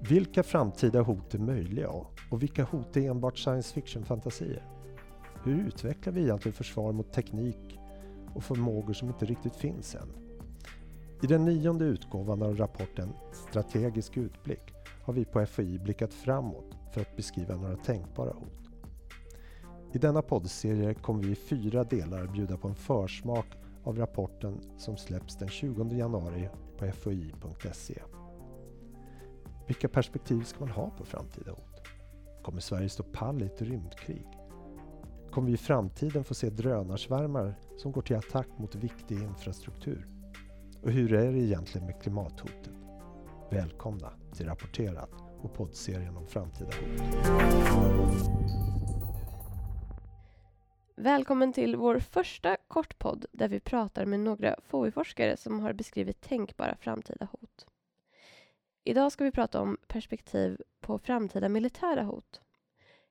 Vilka framtida hot är möjliga och vilka hot är enbart science fiction-fantasier? Hur utvecklar vi egentligen försvar mot teknik och förmågor som inte riktigt finns än? I den nionde utgåvan av rapporten Strategisk utblick har vi på FOI blickat framåt för att beskriva några tänkbara hot. I denna poddserie kommer vi i fyra delar bjuda på en försmak av rapporten som släpps den 20 januari på foi.se. Vilka perspektiv ska man ha på framtida hot? Kommer Sverige stå pall i ett rymdkrig? Kommer vi i framtiden få se drönarsvärmar som går till attack mot viktig infrastruktur? Och hur är det egentligen med klimathotet? Välkomna till Rapporterat och poddserien om framtida hot. Välkommen till vår första kortpodd där vi pratar med några FOI-forskare som har beskrivit tänkbara framtida hot. Idag ska vi prata om perspektiv på framtida militära hot.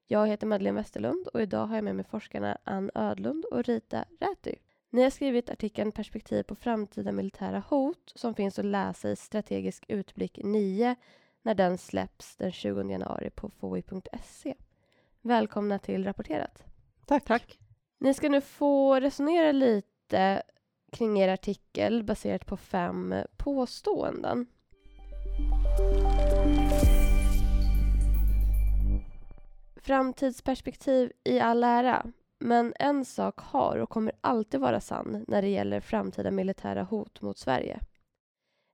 Jag heter Madeleine Westerlund och idag har jag med mig forskarna Ann Ödlund och Rita Räty. Ni har skrivit artikeln Perspektiv på framtida militära hot som finns att läsa i Strategisk utblick 9 när den släpps den 20 januari på foi.se. Välkomna till Rapporterat. Tack. Tack. Ni ska nu få resonera lite kring er artikel baserat på fem påståenden. Framtidsperspektiv i all ära, men en sak har och kommer alltid vara sann när det gäller framtida militära hot mot Sverige.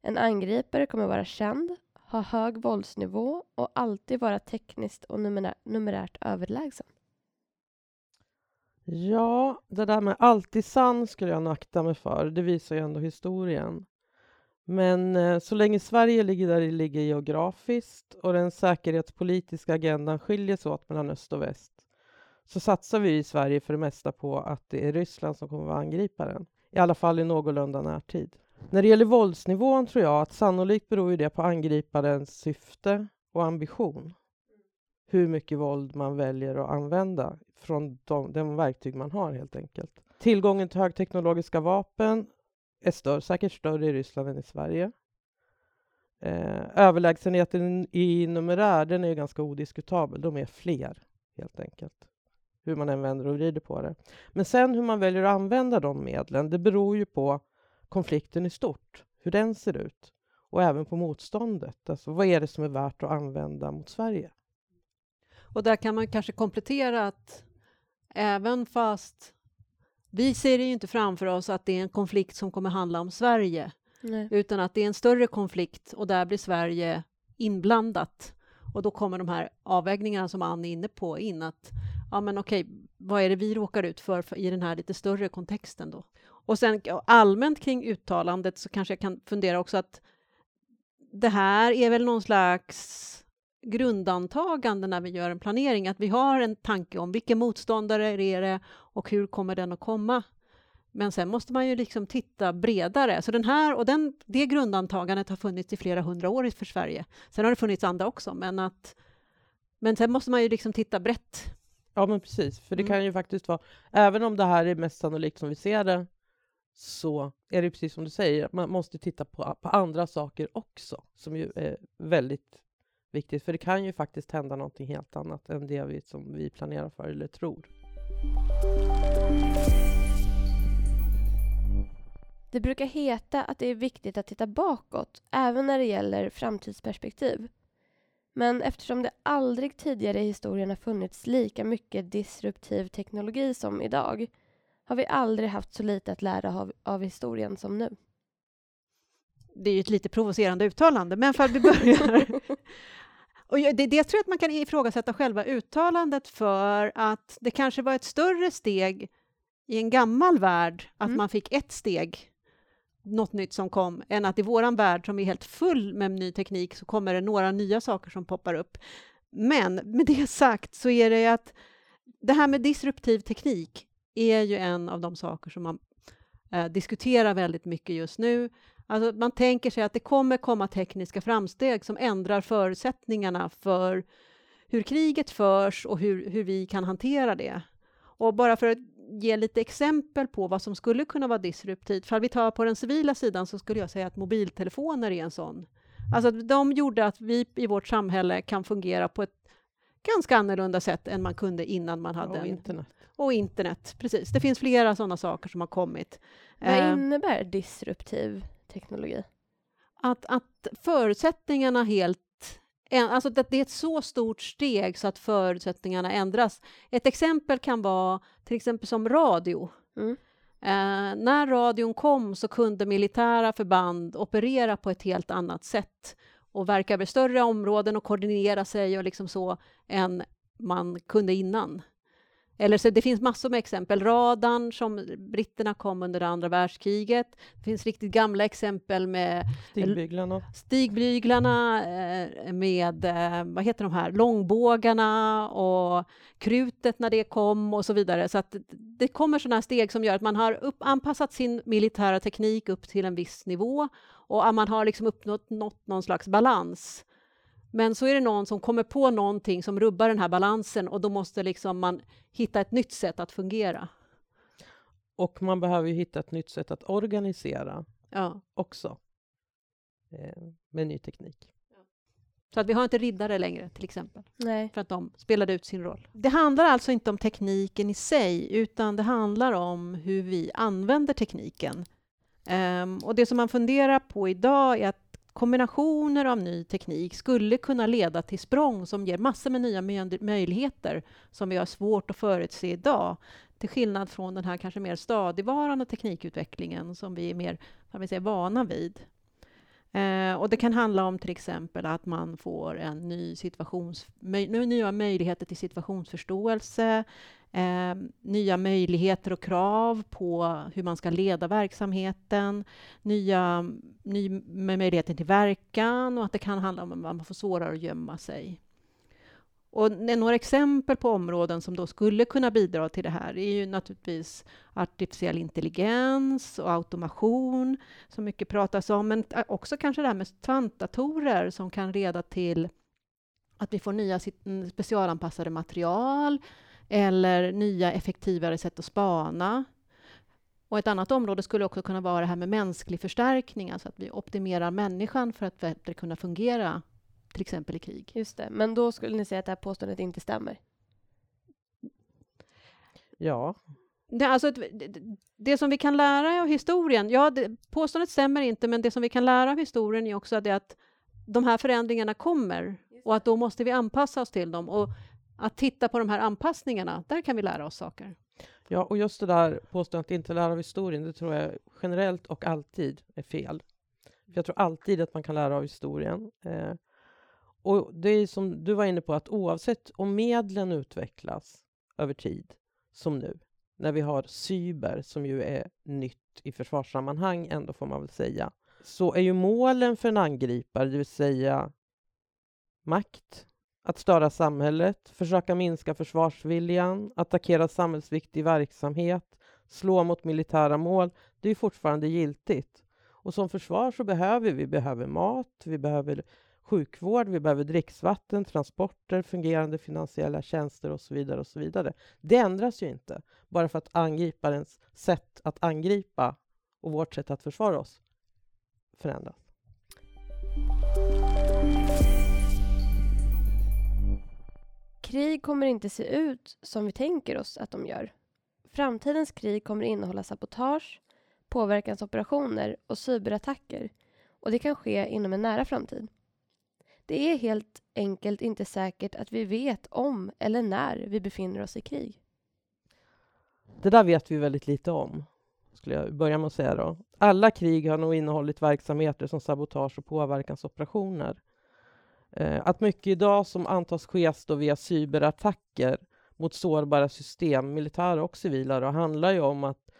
En angripare kommer vara känd, ha hög våldsnivå och alltid vara tekniskt och numerärt överlägsen. Ja, det där med alltid sann skulle jag nog akta mig för. Det visar ju ändå historien. Men eh, så länge Sverige ligger där det ligger geografiskt och den säkerhetspolitiska agendan skiljer sig åt mellan öst och väst så satsar vi i Sverige för det mesta på att det är Ryssland som kommer att vara angriparen. I alla fall i någorlunda närtid. När det gäller våldsnivån tror jag att sannolikt beror det på angriparens syfte och ambition. Hur mycket våld man väljer att använda från de, de verktyg man har helt enkelt. Tillgången till högteknologiska vapen är större, säkert större i Ryssland än i Sverige. Eh, överlägsenheten i numerär den är ganska odiskutabel. De är fler, helt enkelt. Hur man än vänder och vrider på det. Men sen hur man väljer att använda de medlen, det beror ju på konflikten i stort, hur den ser ut. Och även på motståndet. Alltså, vad är det som är värt att använda mot Sverige? Och där kan man kanske komplettera att även fast vi ser det ju inte framför oss att det är en konflikt som kommer handla om Sverige, Nej. utan att det är en större konflikt och där blir Sverige inblandat. Och då kommer de här avvägningarna som Ann är inne på in att ja men okej, vad är det vi råkar ut för, för i den här lite större kontexten då? Och sen allmänt kring uttalandet så kanske jag kan fundera också att det här är väl någon slags grundantagande när vi gör en planering, att vi har en tanke om vilken motståndare är det och hur kommer den att komma? Men sen måste man ju liksom titta bredare. Så den här, och den, det grundantagandet har funnits i flera hundra år för Sverige. Sen har det funnits andra också, men, att, men sen måste man ju liksom titta brett. Ja, men precis. För det mm. kan ju faktiskt vara, även om det här är mest sannolikt som vi ser det, så är det precis som du säger, man måste titta på, på andra saker också, som ju är väldigt viktigt, för det kan ju faktiskt hända någonting helt annat än det vi, som vi planerar för eller tror. Det brukar heta att det är viktigt att titta bakåt, även när det gäller framtidsperspektiv. Men eftersom det aldrig tidigare i historien har funnits lika mycket disruptiv teknologi som idag har vi aldrig haft så lite att lära av, av historien som nu. Det är ju ett lite provocerande uttalande, men för att vi börjar Och det, det tror jag att man kan ifrågasätta själva uttalandet för att det kanske var ett större steg i en gammal värld att mm. man fick ett steg, något nytt som kom, än att i våran värld som är helt full med ny teknik så kommer det några nya saker som poppar upp. Men med det sagt så är det att det här med disruptiv teknik är ju en av de saker som man eh, diskuterar väldigt mycket just nu. Alltså man tänker sig att det kommer komma tekniska framsteg som ändrar förutsättningarna för hur kriget förs och hur, hur vi kan hantera det. Och bara för att ge lite exempel på vad som skulle kunna vara disruptivt. För vi tar på den civila sidan så skulle jag säga att mobiltelefoner är en sån. Alltså de gjorde att vi i vårt samhälle kan fungera på ett ganska annorlunda sätt än man kunde innan man hade... Och internet. Och internet, precis. Det finns flera sådana saker som har kommit. Vad eh, innebär disruptiv teknologi? Att, att förutsättningarna helt Alltså det är ett så stort steg så att förutsättningarna ändras. Ett exempel kan vara till exempel som radio. Mm. Eh, när radion kom så kunde militära förband operera på ett helt annat sätt och verka över större områden och koordinera sig och liksom så än man kunde innan. Eller så det finns massor med exempel. Radarn som britterna kom under andra världskriget. Det finns riktigt gamla exempel med stigbyglarna, stigbyglarna eh, med eh, vad heter de här, långbågarna och krutet när det kom och så vidare. Så att det kommer sådana steg som gör att man har upp, anpassat sin militära teknik upp till en viss nivå och man har liksom uppnått nått någon slags balans. Men så är det någon som kommer på någonting som rubbar den här balansen och då måste liksom man hitta ett nytt sätt att fungera. Och man behöver hitta ett nytt sätt att organisera ja. också eh, med ny teknik. Så att vi har inte riddare längre, till exempel. Nej. För att de spelade ut sin roll. Det handlar alltså inte om tekniken i sig, utan det handlar om hur vi använder tekniken. Um, och det som man funderar på idag är att kombinationer av ny teknik skulle kunna leda till språng som ger massor med nya möjligheter som vi har svårt att förutse idag. Till skillnad från den här kanske mer stadigvarande teknikutvecklingen som vi är mer vi säga, vana vid. Eh, och det kan handla om till exempel att man får en ny situations, möj, nya möjligheter till situationsförståelse, eh, nya möjligheter och krav på hur man ska leda verksamheten, nya ny möjligheter till verkan och att det kan handla om att man får svårare att gömma sig. Och några exempel på områden som då skulle kunna bidra till det här är ju naturligtvis artificiell intelligens och automation, som mycket pratas om, men också kanske det här med kvantdatorer som kan leda till att vi får nya specialanpassade material eller nya effektivare sätt att spana. Och ett annat område skulle också kunna vara det här med mänsklig förstärkning, alltså att vi optimerar människan för att bättre kunna fungera till exempel i krig. Just det, men då skulle ni säga att det här påståendet inte stämmer? Ja. Det, alltså, det som vi kan lära av historien, ja, det, påståendet stämmer inte, men det som vi kan lära av historien är också det att de här förändringarna kommer och att då måste vi anpassa oss till dem. Och att titta på de här anpassningarna, där kan vi lära oss saker. Ja, och just det där påståendet att inte lära av historien, det tror jag generellt och alltid är fel. För jag tror alltid att man kan lära av historien. Eh, och det är som du var inne på, att oavsett om medlen utvecklas över tid, som nu, när vi har cyber, som ju är nytt i försvarssammanhang, ändå får man väl säga, så är ju målen för en angripare, det vill säga makt, att störa samhället, försöka minska försvarsviljan, attackera samhällsviktig verksamhet, slå mot militära mål, det är fortfarande giltigt. Och som försvar så behöver vi behöver mat, vi behöver sjukvård, vi behöver dricksvatten, transporter, fungerande finansiella tjänster och så vidare. och så vidare. Det ändras ju inte bara för att angriparens sätt att angripa och vårt sätt att försvara oss förändras. Krig kommer inte se ut som vi tänker oss att de gör. Framtidens krig kommer innehålla sabotage, påverkansoperationer och cyberattacker och det kan ske inom en nära framtid. Det är helt enkelt inte säkert att vi vet om eller när vi befinner oss i krig. Det där vet vi väldigt lite om, skulle jag börja med att säga. Då. Alla krig har nog innehållit verksamheter som sabotage och påverkansoperationer. Eh, att mycket idag som antas ske via cyberattacker mot sårbara system, militära och civila, då, handlar ju om att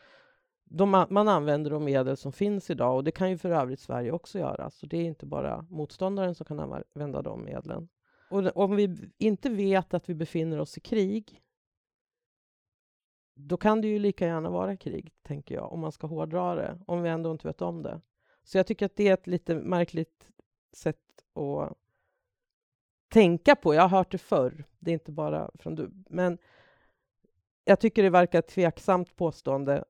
de, man använder de medel som finns idag och det kan ju för övrigt Sverige också göra. Så det är inte bara motståndaren som kan använda de medlen. Och om vi inte vet att vi befinner oss i krig, då kan det ju lika gärna vara krig, tänker jag, om man ska hårdra det, om vi ändå inte vet om det. Så jag tycker att det är ett lite märkligt sätt att tänka på. Jag har hört det förr, det är inte bara från du. Men jag tycker det verkar ett tveksamt påstående.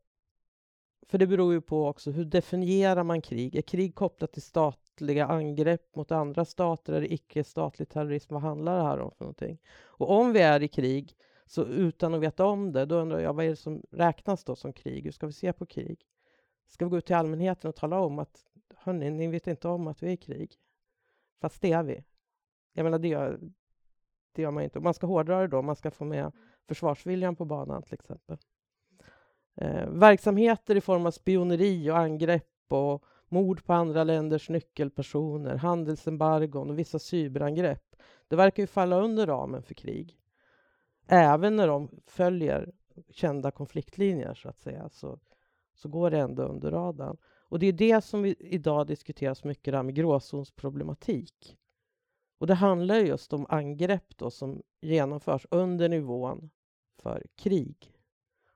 För det beror ju på också hur definierar man krig? Är krig kopplat till statliga angrepp mot andra stater? Är det icke-statlig terrorism? Vad handlar det här om för någonting? Och om vi är i krig, så utan att veta om det, då undrar jag vad är det som räknas då som krig? Hur ska vi se på krig? Ska vi gå ut till allmänheten och tala om att hörni, ni vet inte om att vi är i krig? Fast det är vi. Jag menar, det gör, det gör man inte. Man ska hårdra det då, man ska få med försvarsviljan på banan till exempel. Eh, verksamheter i form av spioneri och angrepp och mord på andra länders nyckelpersoner, handelsembargon och vissa cyberangrepp. Det verkar ju falla under ramen för krig. Även när de följer kända konfliktlinjer, så att säga, så, så går det ändå under radarn. Och det är det som vi idag diskuteras mycket, det här med gråzonsproblematik. Och det handlar just om angrepp då som genomförs under nivån för krig.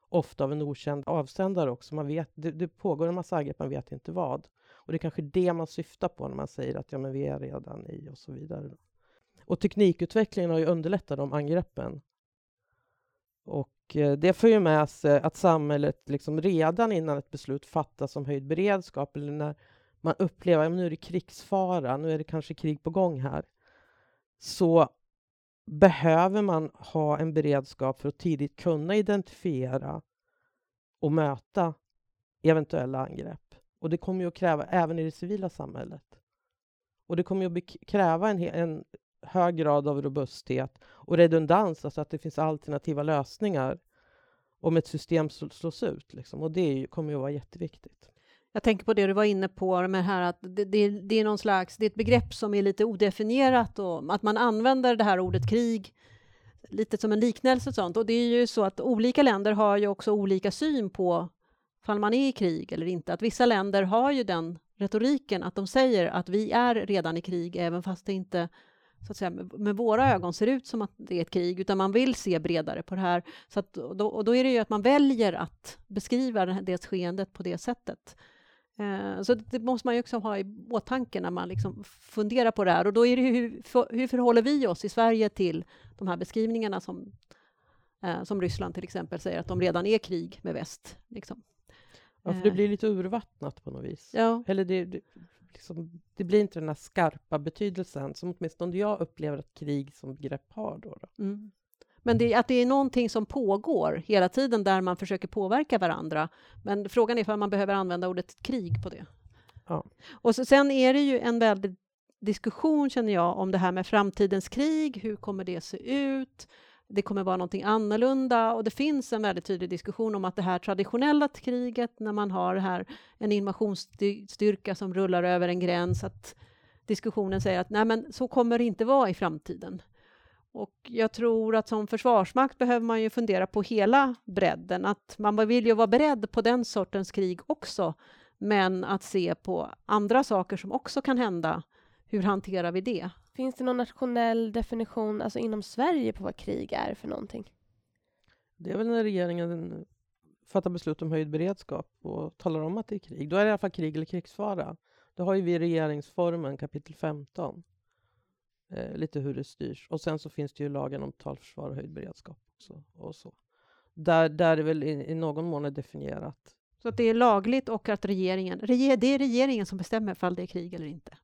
Ofta av en okänd avsändare också. Man vet, det, det pågår en massa angrepp, man vet inte vad. Och det är kanske det man syftar på när man säger att ja, men vi är redan i och så vidare. Och teknikutvecklingen har ju underlättat de angreppen. Och eh, det för ju med sig att samhället liksom redan innan ett beslut fattas om höjd beredskap eller när man upplever att nu är det krigsfara, nu är det kanske krig på gång här, så behöver man ha en beredskap för att tidigt kunna identifiera och möta eventuella angrepp. Och det kommer ju att kräva även i det civila samhället. Och det kommer ju att kräva en, en hög grad av robusthet och redundans, alltså att det finns alternativa lösningar om ett system slås ut. Liksom. Och det kommer ju att vara jätteviktigt. Jag tänker på det du var inne på, med här att det, det, det, är någon slags, det är ett begrepp som är lite odefinierat och att man använder det här ordet krig lite som en liknelse och sånt. Och det är ju så att olika länder har ju också olika syn på ifall man är i krig eller inte. Att vissa länder har ju den retoriken att de säger att vi är redan i krig även fast det inte så att säga, med våra ögon ser ut som att det är ett krig, utan man vill se bredare på det här. Så att, då, och då är det ju att man väljer att beskriva det skeendet på det sättet. Eh, så det måste man ju också ha i åtanke när man liksom funderar på det här. Och då är det hur, hur förhåller vi oss i Sverige till de här beskrivningarna som, eh, som Ryssland till exempel säger att de redan är krig med väst. Liksom. Ja, för det blir lite urvattnat på något vis. Ja. Eller det, det, liksom, det blir inte den här skarpa betydelsen som åtminstone jag upplever att krig som begrepp har. Då, då. Mm. Men det, att det är någonting som pågår hela tiden där man försöker påverka varandra. Men frågan är om man behöver använda ordet krig på det. Ja. Och så, sen är det ju en väldig diskussion, känner jag, om det här med framtidens krig. Hur kommer det se ut? Det kommer vara någonting annorlunda och det finns en väldigt tydlig diskussion om att det här traditionella kriget, när man har här, en invasionsstyrka som rullar över en gräns, att diskussionen säger att nej, men så kommer det inte vara i framtiden. Och jag tror att som försvarsmakt behöver man ju fundera på hela bredden, att man vill ju vara beredd på den sortens krig också, men att se på andra saker som också kan hända. Hur hanterar vi det? Finns det någon nationell definition alltså inom Sverige på vad krig är för någonting? Det är väl när regeringen fattar beslut om höjd beredskap och talar om att det är krig. Då är det i alla fall krig eller krigsfara. Det har ju vi regeringsformen kapitel 15 eh, lite hur det styrs. Och sen så finns det ju lagen om totalförsvar och höjd beredskap också. Och så. Där, där det väl i, i någon mån är definierat. Så att det är lagligt och att regeringen, det är regeringen som bestämmer ifall det är krig eller inte.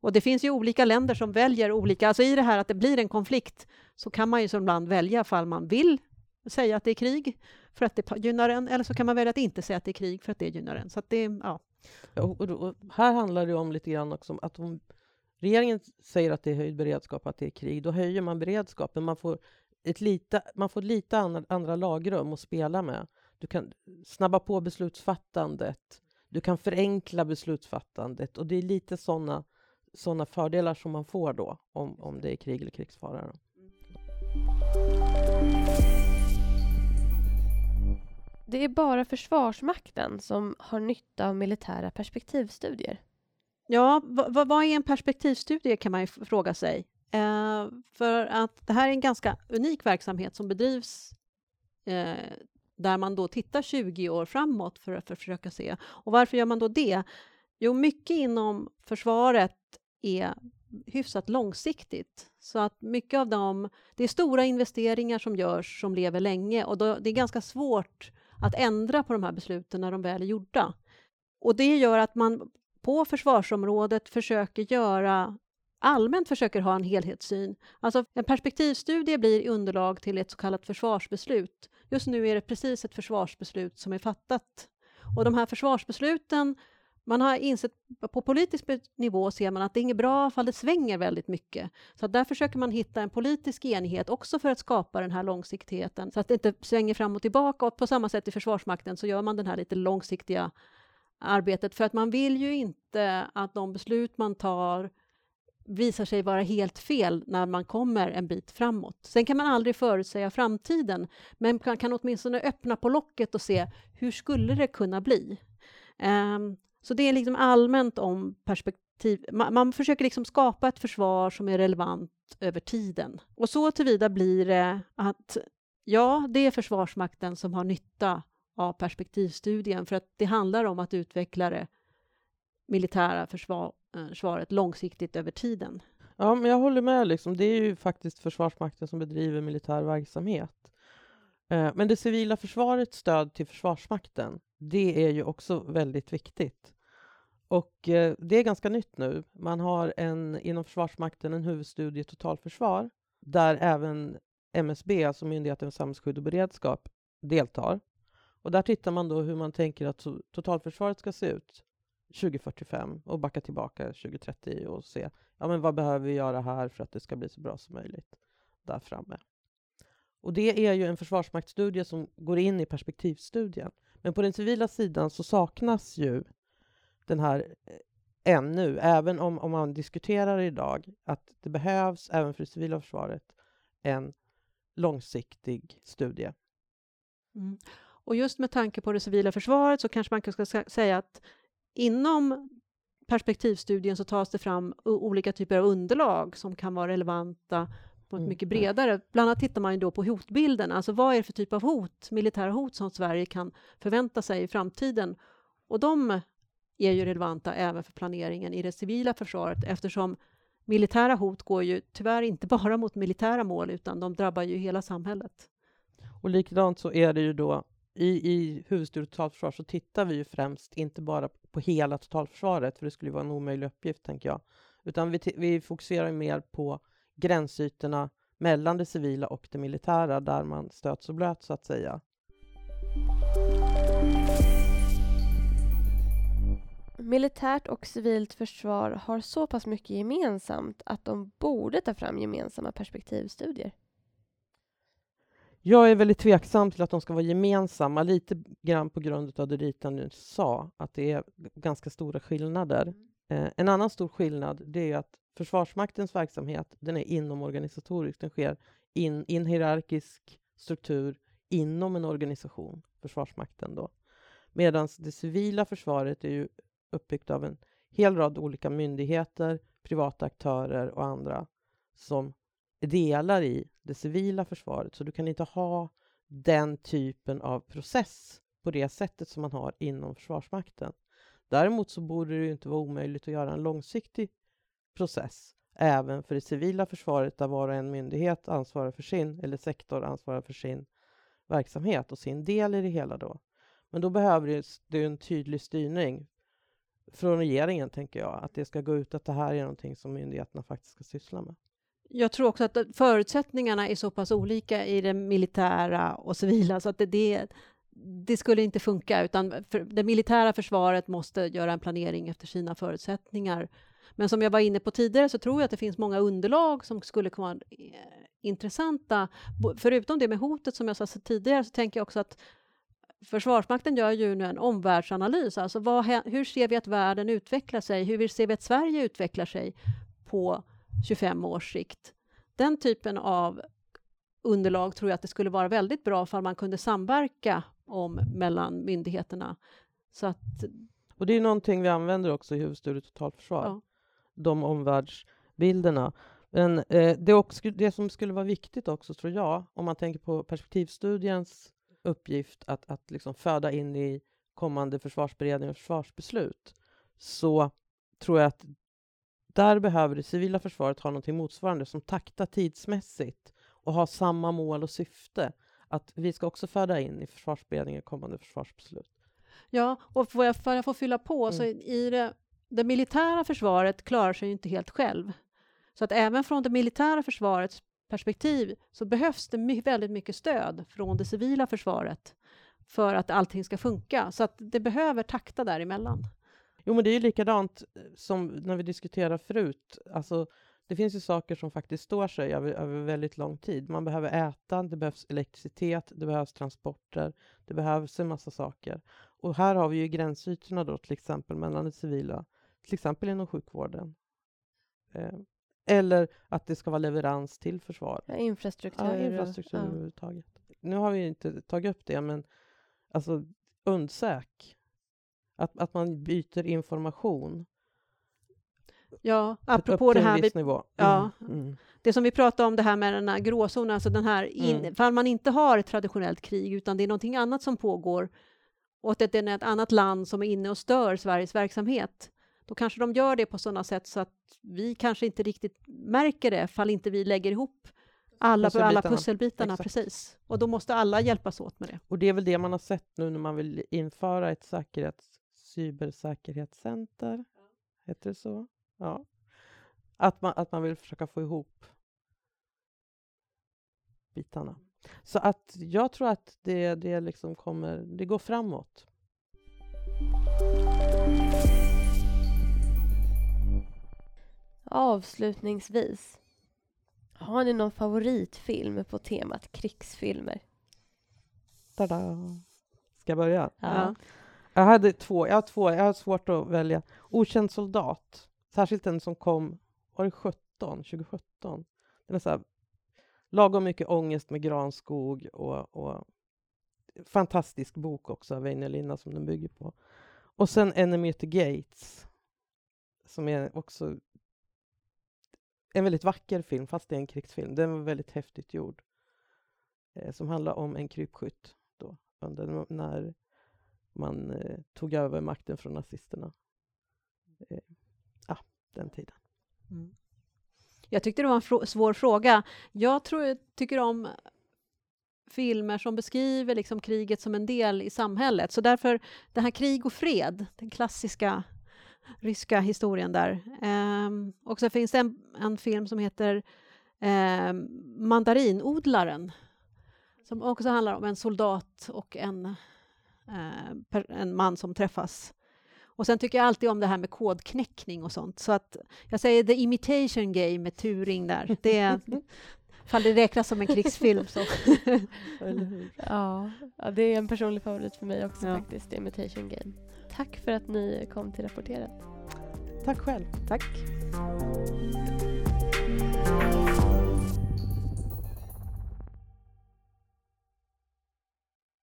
Och det finns ju olika länder som väljer olika, alltså i det här att det blir en konflikt så kan man ju som land välja ifall man vill säga att det är krig för att det gynnar en, eller så kan man välja att inte säga att det är krig för att det gynnar en. Så det, ja. ja och, och, och, här handlar det om lite grann också om att om regeringen säger att det är höjd beredskap, att det är krig, då höjer man beredskapen. Man får ett lite, man får lite andra, andra lagrum att spela med. Du kan snabba på beslutsfattandet. Du kan förenkla beslutsfattandet och det är lite sådana såna fördelar som man får då om, om det är krig eller krigsfara. Det är bara Försvarsmakten som har nytta av militära perspektivstudier. Ja, vad, vad är en perspektivstudie kan man ju fråga sig. Eh, för att det här är en ganska unik verksamhet som bedrivs eh, där man då tittar 20 år framåt för, för att försöka se. Och varför gör man då det? Jo, mycket inom försvaret är hyfsat långsiktigt. Så att mycket av dem, det är stora investeringar som görs som lever länge och då, det är ganska svårt att ändra på de här besluten när de väl är gjorda. Och det gör att man på försvarsområdet försöker göra allmänt försöker ha en helhetssyn. Alltså en perspektivstudie blir underlag till ett så kallat försvarsbeslut. Just nu är det precis ett försvarsbeslut som är fattat. Och de här försvarsbesluten, man har insett på politisk nivå ser man att det är inget bra fall det svänger väldigt mycket. Så där försöker man hitta en politisk enighet också för att skapa den här långsiktigheten så att det inte svänger fram och tillbaka. Och på samma sätt i Försvarsmakten så gör man den här lite långsiktiga arbetet för att man vill ju inte att de beslut man tar visar sig vara helt fel när man kommer en bit framåt. Sen kan man aldrig förutsäga framtiden, men man kan åtminstone öppna på locket och se hur skulle det kunna bli? Um, så det är liksom allmänt om perspektiv. Man, man, försöker liksom skapa ett försvar som är relevant över tiden. Och så tillvida blir det att ja, det är Försvarsmakten som har nytta av perspektivstudien för att det handlar om att utveckla det militära eh, försvaret långsiktigt över tiden. Ja, men jag håller med. Liksom. Det är ju faktiskt Försvarsmakten som bedriver militär verksamhet. Eh, men det civila försvarets stöd till Försvarsmakten, det är ju också väldigt viktigt. Och eh, det är ganska nytt nu. Man har en, inom Försvarsmakten en huvudstudie totalförsvar där även MSB, alltså Myndigheten för samhällsskydd och beredskap, deltar. Och där tittar man då hur man tänker att totalförsvaret ska se ut 2045 och backa tillbaka 2030 och se ja, men vad behöver vi göra här för att det ska bli så bra som möjligt där framme. Och det är ju en försvarsmaktsstudie som går in i perspektivstudien. Men på den civila sidan så saknas ju den här eh, ännu, även om, om man diskuterar idag att det behövs även för det civila försvaret en långsiktig studie. Mm. Och just med tanke på det civila försvaret så kanske man ska säga att inom perspektivstudien så tas det fram olika typer av underlag som kan vara relevanta på ett mm. mycket bredare. Bland annat tittar man ju då på hotbilden, alltså vad är det för typ av hot, militära hot som Sverige kan förvänta sig i framtiden? Och de är ju relevanta även för planeringen i det civila försvaret eftersom militära hot går ju tyvärr inte bara mot militära mål utan de drabbar ju hela samhället. Och likadant så är det ju då i, i huvudstudiet totalförsvar så tittar vi ju främst inte bara på hela totalförsvaret, för det skulle vara en omöjlig uppgift, tänker jag, utan vi, vi fokuserar mer på gränsytorna mellan det civila och det militära, där man stöts och blöts, så att säga. Militärt och civilt försvar har så pass mycket gemensamt att de borde ta fram gemensamma perspektivstudier. Jag är väldigt tveksam till att de ska vara gemensamma, lite grann på grund av det Rita nu sa, att det är ganska stora skillnader. Mm. Eh, en annan stor skillnad det är att Försvarsmaktens verksamhet den är inomorganisatorisk. Den sker in, i en hierarkisk struktur inom en organisation, Försvarsmakten. Då. Medan det civila försvaret är ju uppbyggt av en hel rad olika myndigheter, privata aktörer och andra som delar i det civila försvaret. Så du kan inte ha den typen av process på det sättet som man har inom Försvarsmakten. Däremot så borde det inte vara omöjligt att göra en långsiktig process även för det civila försvaret där var och en myndighet ansvarar för sin, eller sektor ansvarar för sin verksamhet och sin del i det hela då. Men då behöver det en tydlig styrning från regeringen, tänker jag, att det ska gå ut att det här är någonting som myndigheterna faktiskt ska syssla med. Jag tror också att eh, förutsättningarna är så pass olika i det militära och civila så att det, det, det skulle inte funka, utan det militära försvaret måste göra en planering efter sina förutsättningar. Men som jag var inne på tidigare så tror jag att det finns många underlag som skulle kunna vara eh, intressanta. Förutom det med hotet som jag sa tidigare så tänker jag också att Försvarsmakten gör ju nu en omvärldsanalys. Alltså vad, hur ser vi att världen utvecklar sig? Hur ser vi att Sverige utvecklar sig på 25 års sikt. Den typen av underlag tror jag att det skulle vara väldigt bra för man kunde samverka om mellan myndigheterna. Så att, och det är någonting vi använder också i huvudstudiet totalförsvar, ja. de omvärldsbilderna. Men eh, det, också, det som skulle vara viktigt också, tror jag, om man tänker på perspektivstudiens uppgift att, att liksom föda in i kommande försvarsberedning och försvarsbeslut, så tror jag att där behöver det civila försvaret ha något motsvarande som taktar tidsmässigt och har samma mål och syfte. Att vi ska också föra in i försvarsberedningen kommande försvarsbeslut. Ja, och för jag, för att fylla på, mm. så i det, det militära försvaret klarar sig inte helt själv. Så att även från det militära försvarets perspektiv så behövs det my väldigt mycket stöd från det civila försvaret för att allting ska funka. Så att det behöver takta däremellan. Jo, men det är ju likadant eh, som när vi diskuterar förut. Alltså, det finns ju saker som faktiskt står sig över, över väldigt lång tid. Man behöver äta, det behövs elektricitet, det behövs transporter, det behövs en massa saker. Och här har vi ju gränsytorna då till exempel mellan det civila, till exempel inom sjukvården. Eh, eller att det ska vara leverans till försvar. Ja, infrastruktur. Ja, infrastruktur ja. överhuvudtaget. Nu har vi inte tagit upp det, men alltså UNSÄK, att, att man byter information. Ja, apropå det här... Vi, nivå. Ja, mm. Mm. Det som vi pratade om, det här med den här gråzonen, alltså den här in, mm. fall man inte har ett traditionellt krig, utan det är någonting annat som pågår, och att det är ett annat land som är inne och stör Sveriges verksamhet, då kanske de gör det på sådana sätt så att vi kanske inte riktigt märker det, fall inte vi lägger ihop alla pusselbitarna, alla pusselbitarna precis. Och då måste alla hjälpas åt med det. Och det är väl det man har sett nu när man vill införa ett säkerhets, cybersäkerhetscenter. Heter det så? Ja. Att man, att man vill försöka få ihop bitarna. Så att jag tror att det, det, liksom kommer, det går framåt. Avslutningsvis, har ni någon favoritfilm på temat krigsfilmer? Tada! Ska jag börja? Ja. Jag hade två. Jag har två. Jag har svårt att välja. Okänd soldat, särskilt den som kom, var det 17, 2017? Den är så här, lagom mycket ångest med granskog och, och fantastisk bok också av Väinö Linna som den bygger på. Och sen Enemy at the Gates, som är också en väldigt vacker film, fast det är en krigsfilm. Den var väldigt häftigt gjord. Eh, som handlar om en krypskytt då, under när man eh, tog över makten från nazisterna. Eh, ja, den tiden. Mm. Jag tyckte det var en fr svår fråga. Jag tror, tycker om filmer som beskriver liksom kriget som en del i samhället. Så därför, det här Krig och fred, den klassiska ryska historien där. Ehm, och så finns det en, en film som heter eh, Mandarinodlaren som också handlar om en soldat och en, en man som träffas. Och sen tycker jag alltid om det här med kodknäckning och sånt. Så att jag säger The Imitation Game med Turing där. Det, Ifall det räknas som en krigsfilm så. ja, ja, det är en personlig favorit för mig också ja. faktiskt, Imitation Game. Tack för att ni kom till Rapporterat. Tack själv. Tack.